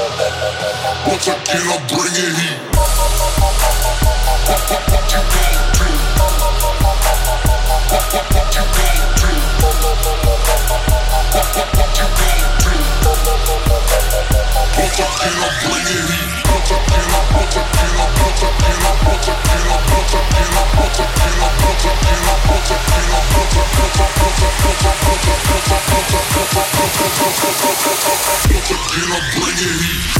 Once I get up, heat. What, you gonna do? What, you gonna do? What, bring it heat. Bring it.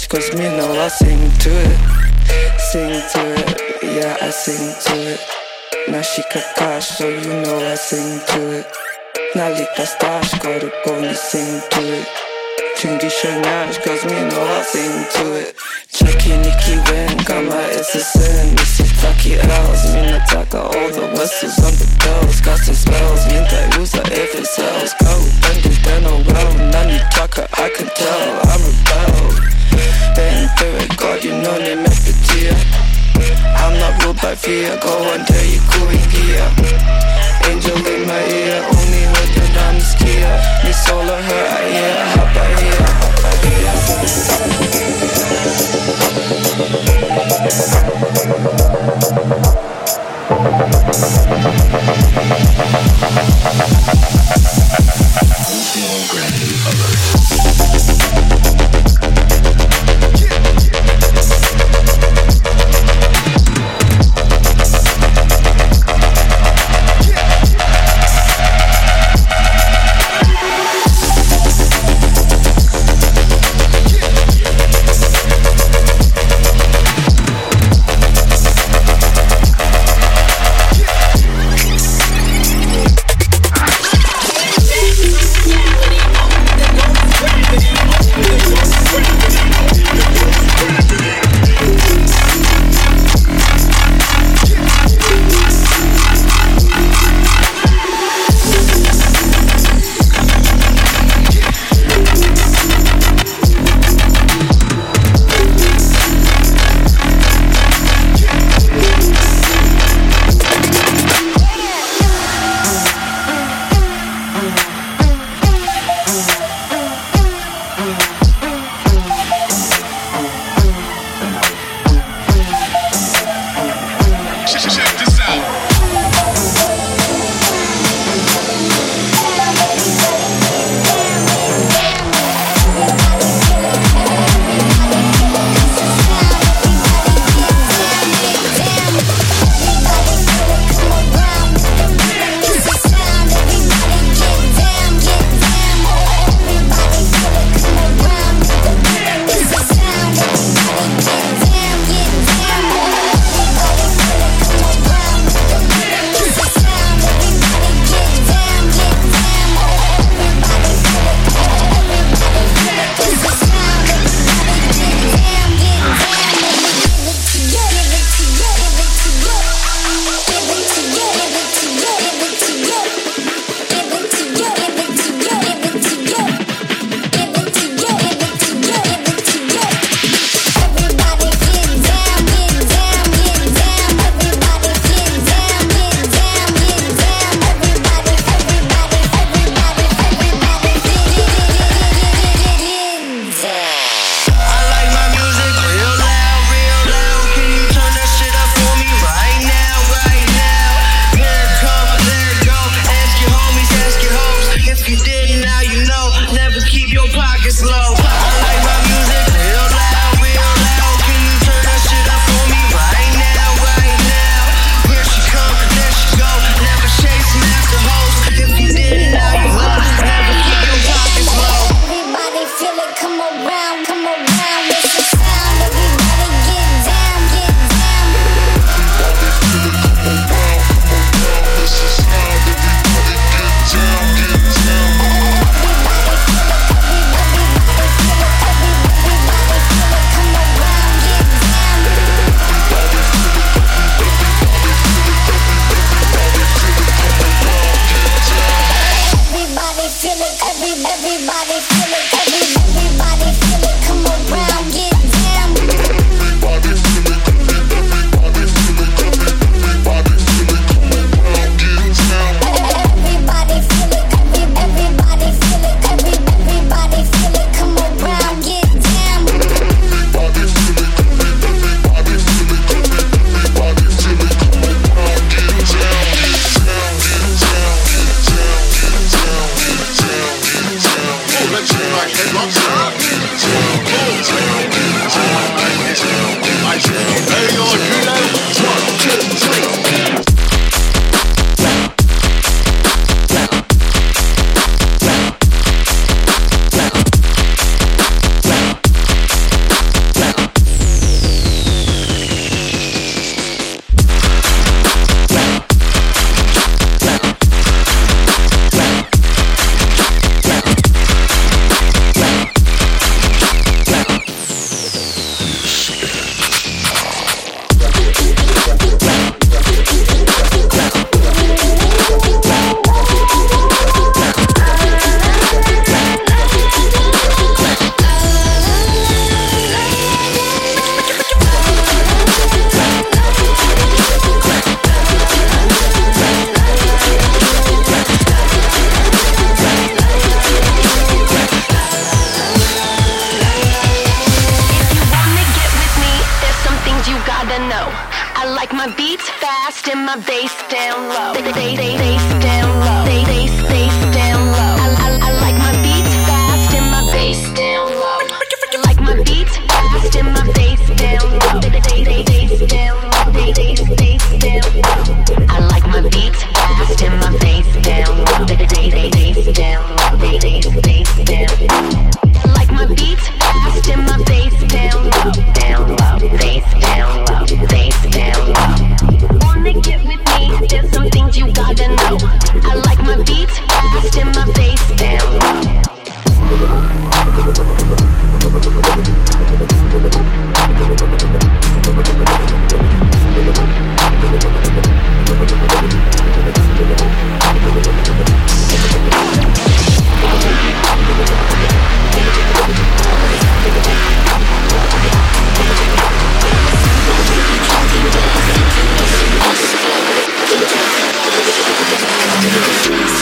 touch cause me know I sing to it. Sing to it, yeah I sing to it. Now she kakash so you know I sing to it. Now Nalika stash gotta go and sing to it. Conditioners cause me no was to it. Jackie, Nicky, Wen, Gamma is es in Ich seh fucky aus, mir ne Taka the Whistles on the bells Casting spells, mir dein User, if it sells Go, bend it, then I'll roll Nani Taka, I can tell, I'm a bell Then through it, God, you know, they make it tear I'm not ruled by fear, go until you cool in gear angel in my ear. Only her can I'm skier all sola her, I hear Hop, I hear, hop, I hear gravity alert.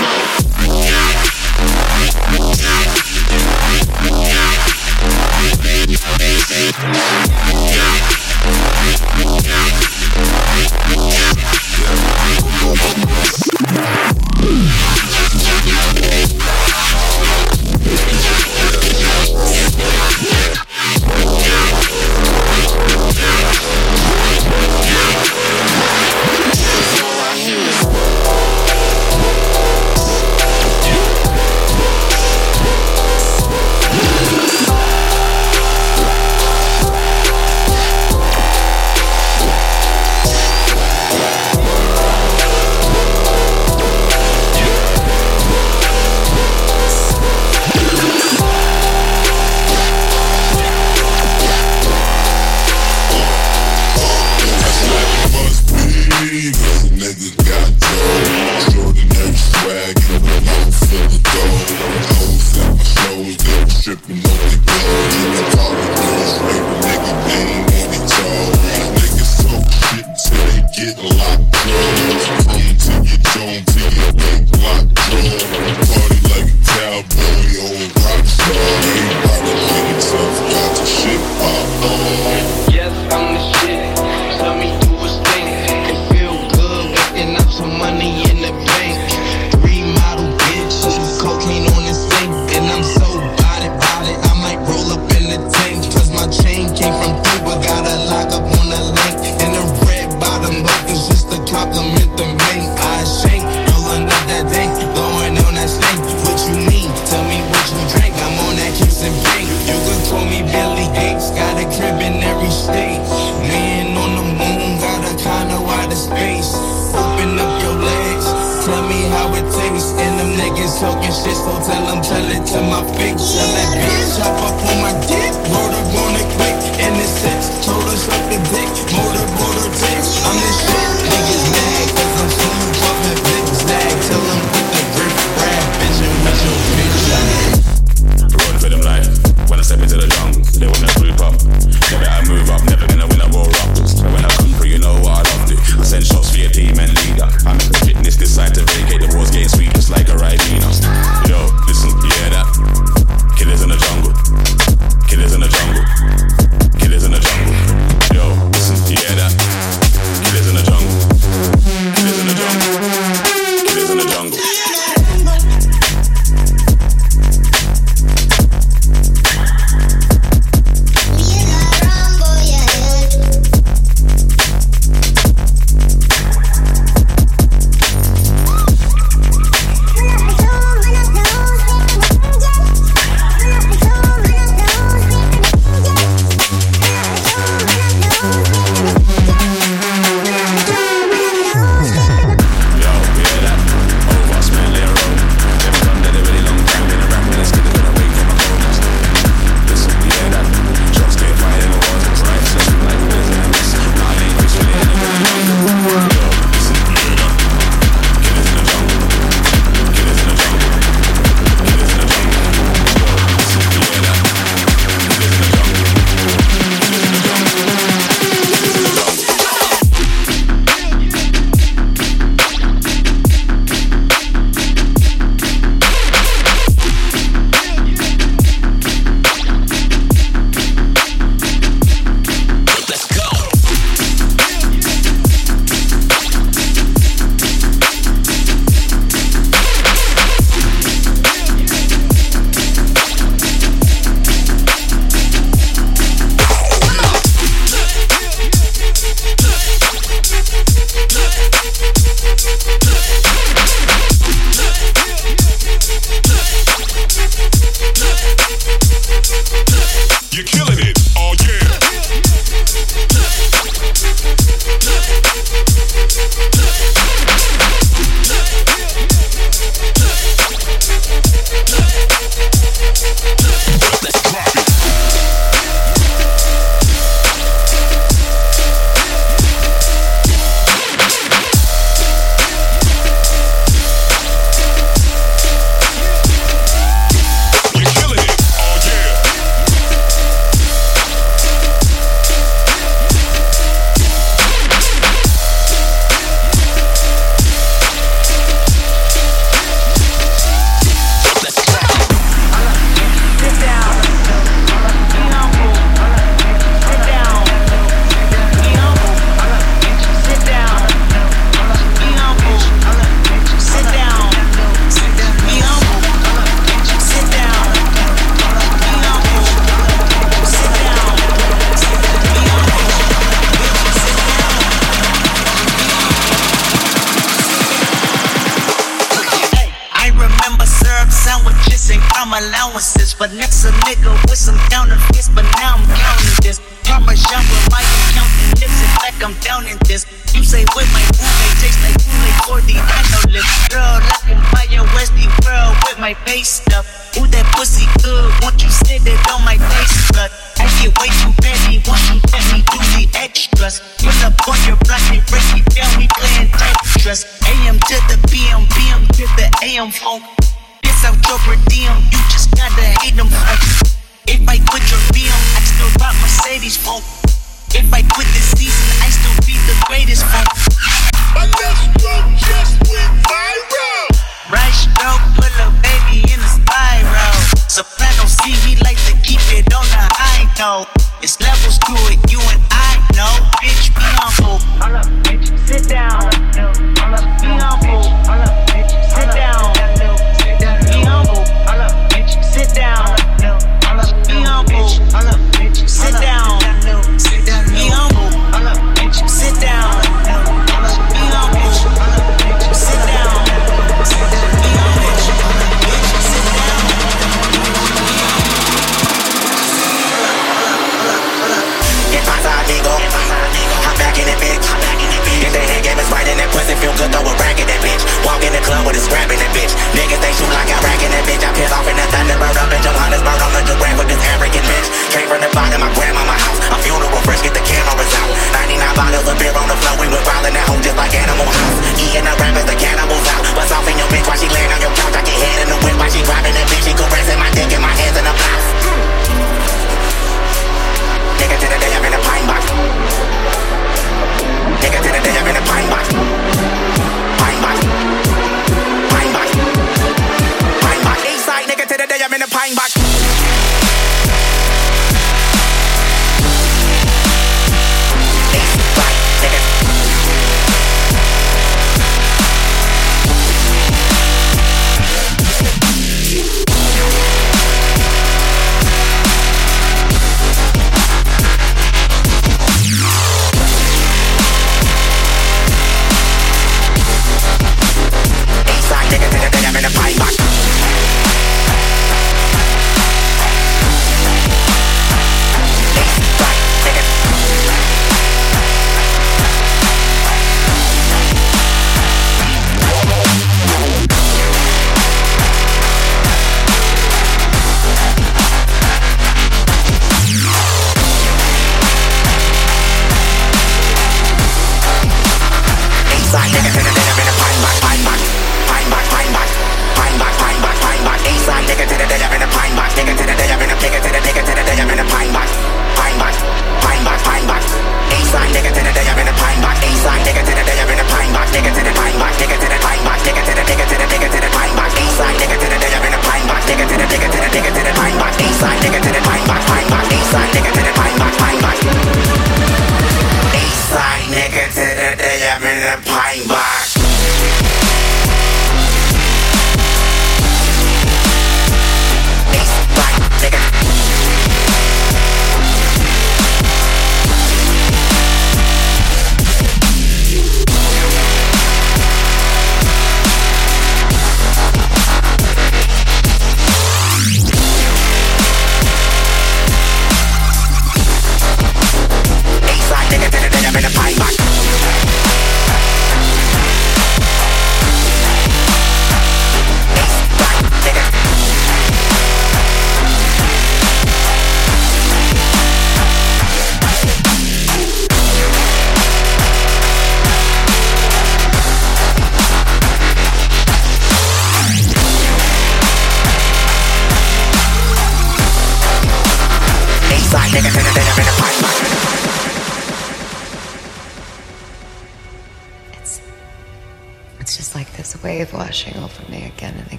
Low. It's levels to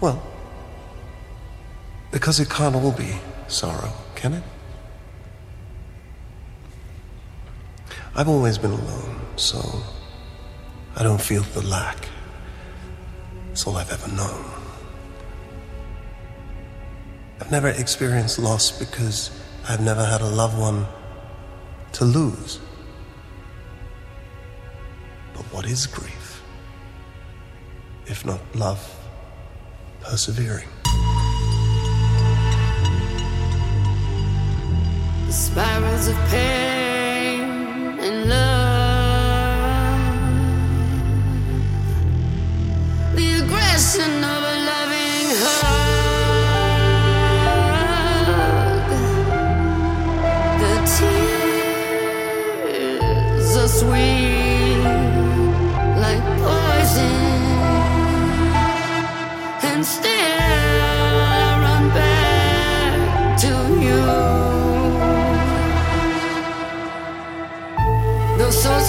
Well, because it can't all be sorrow, can it? I've always been alone, so I don't feel the lack. It's all I've ever known. I've never experienced loss because I've never had a loved one to lose. But what is grief? If not love persevering? The spirals of pain and love. The aggression of a loving hug. The tears are sweet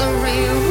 Those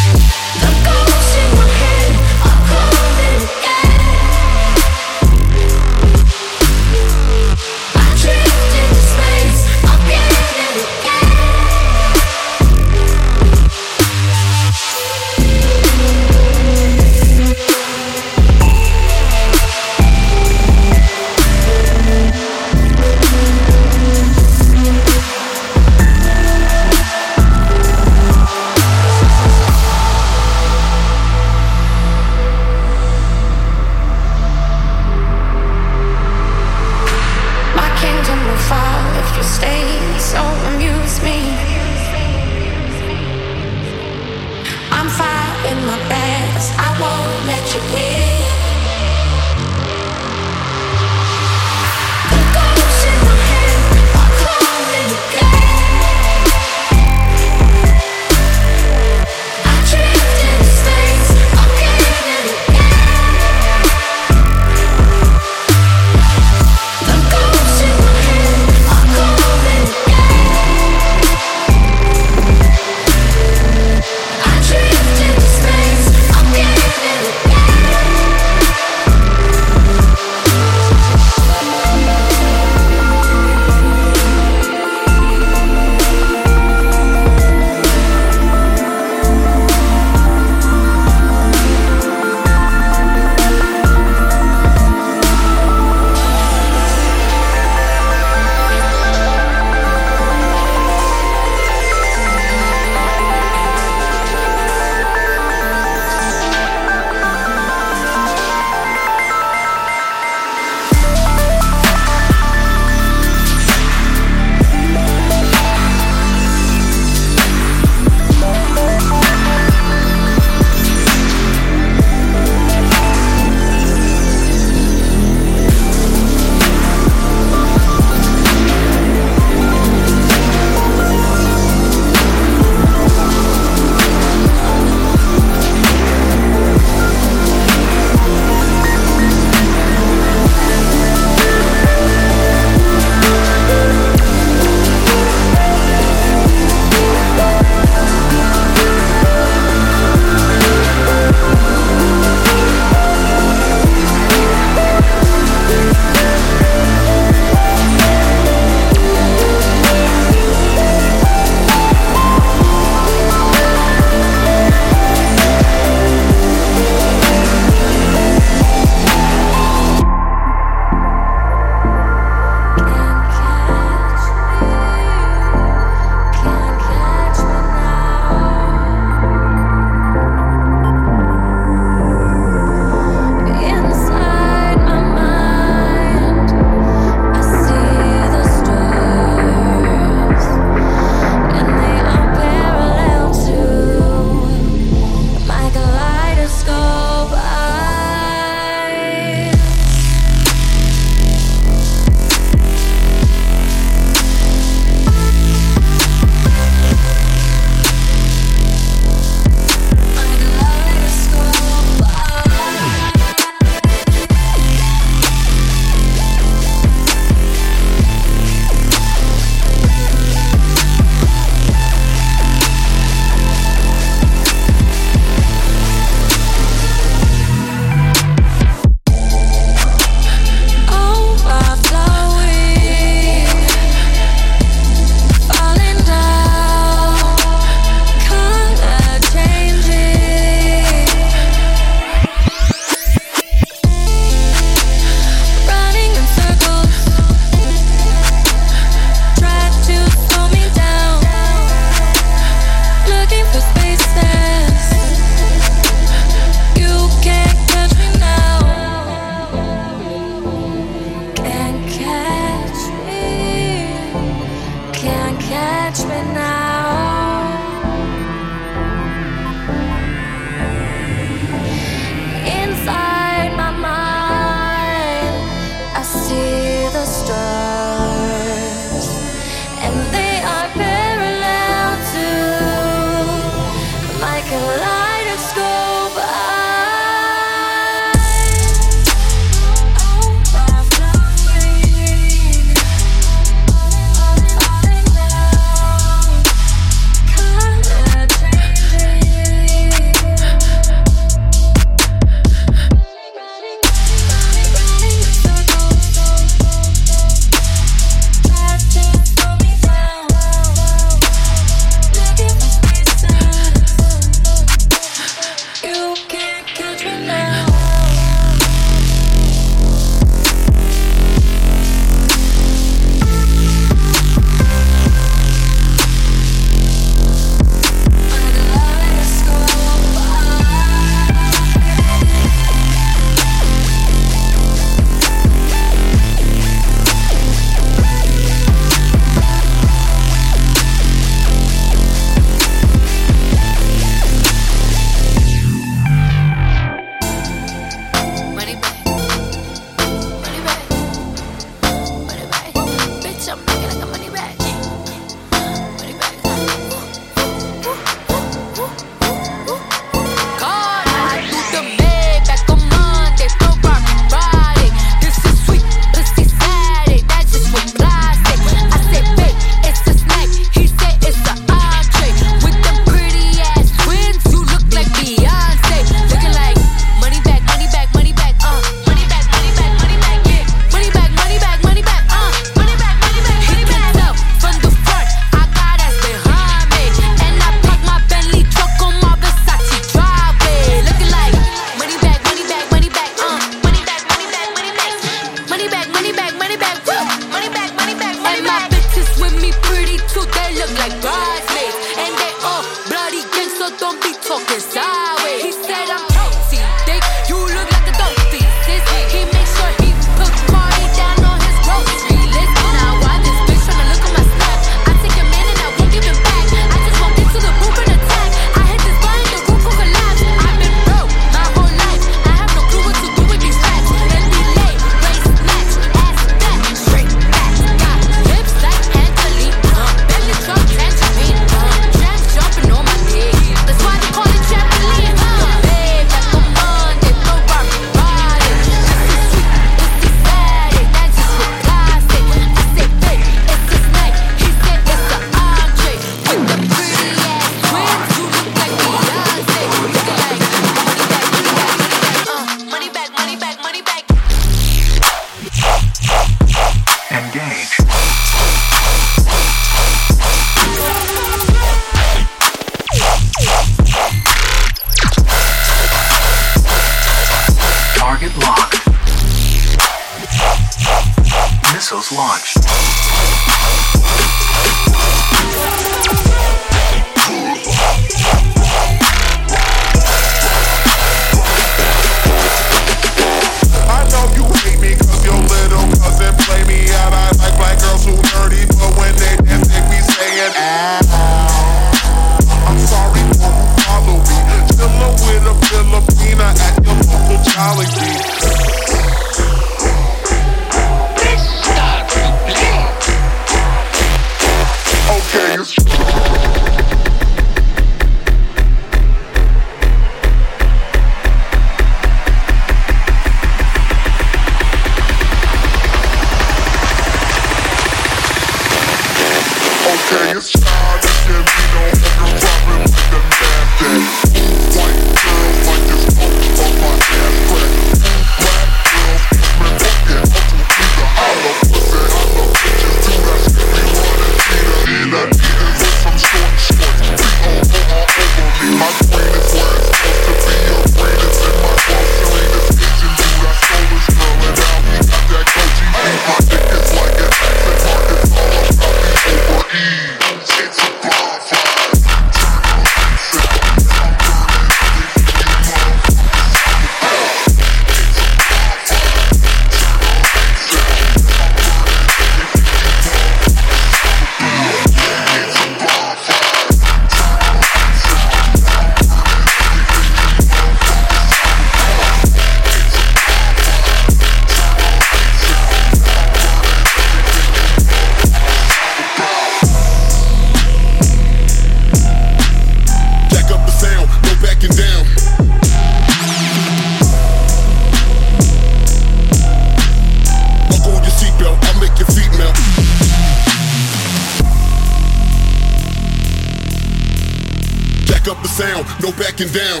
looking down.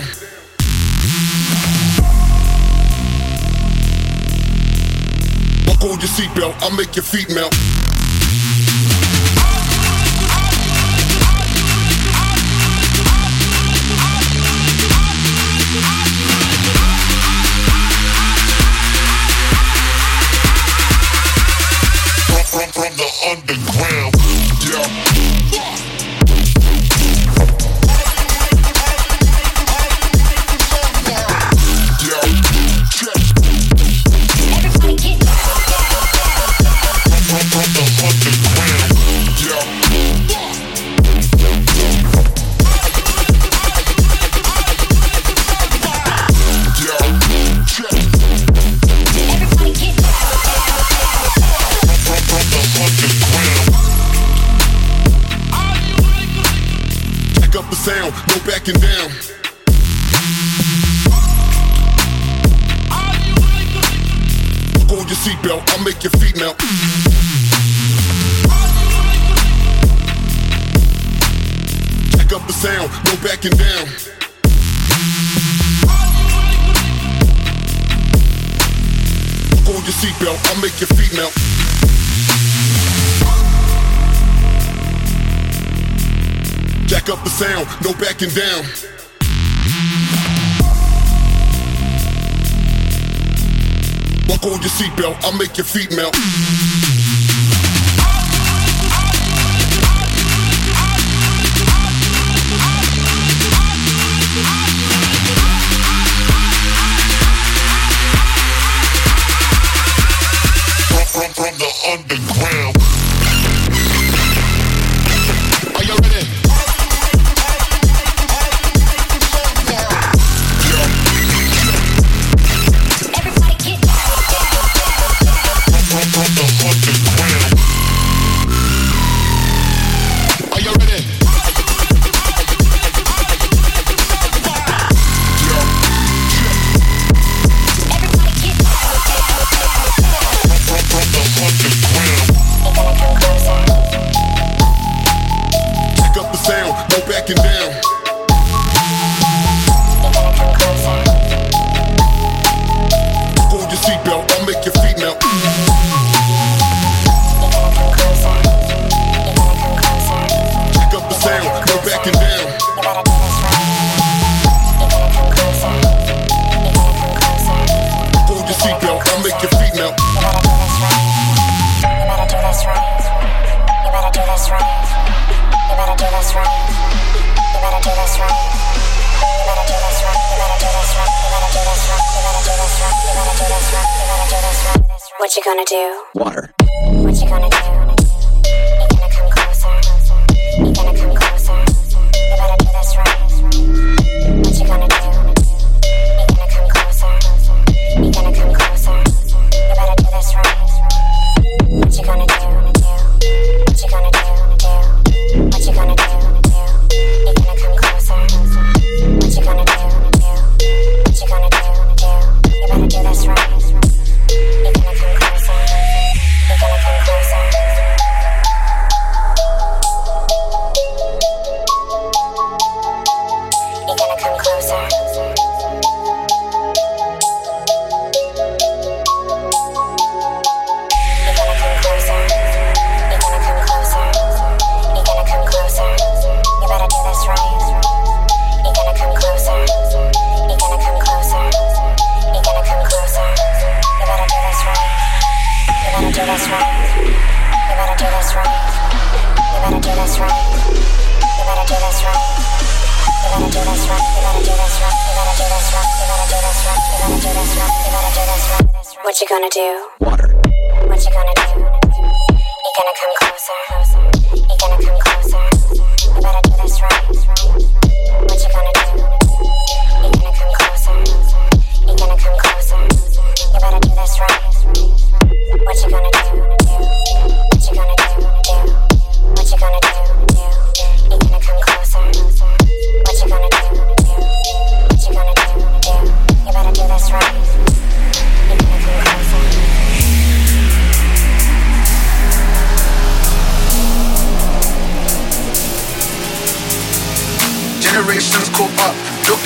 Buckle your seatbelt, I'll make your feet melt. From, from, from the underground. backing down. Pull your seatbelt, I'll make your feet melt. Check up the sound, no backing down. Pull your seatbelt, I'll make your feet melt. Jack up the sound, no backing down. Buckle your seatbelt, I'll make your feet melt. From, the underground.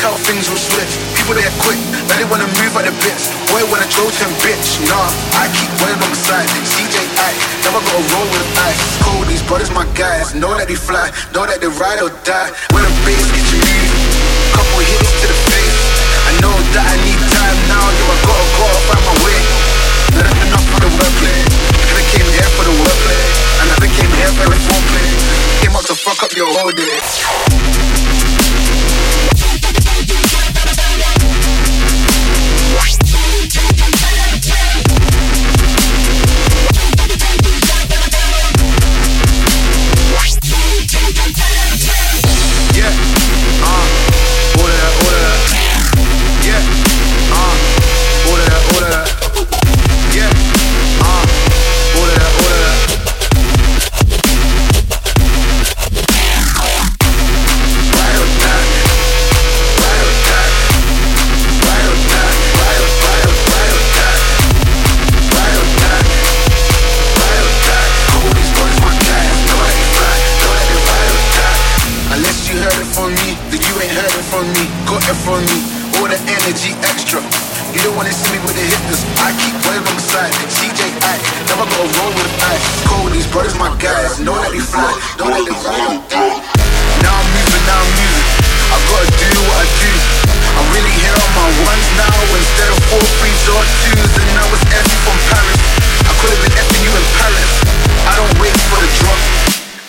how things will switch. People that quit, now they wanna move out the bits. Boy, when I drove them, bitch. Nah, I keep winning on my side. CJ I never gotta roll with the ice. Cold, these brothers, my guys. Know that they fly, know that they ride or die. When the bass gets you leaving, couple hits to the face. I know that I need time now, yo, I gotta go find my way. Not enough for the wordplay. I came here for the workplace. and I came here for the foreplay. Came up to fuck up your whole day. sleep with the hitters. I keep wave on the side. CJ act, never go wrong with a fact. Cold, these brothers my guys. Know that they Don't let them ride. Now I'm moving, now I'm music. I gotta do what I do. I'm really here on my ones now instead of four threes or twos. And I was empty from Paris. I could have been effing you in Paris. I don't wait for the drop.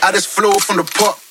I just flow from the pot.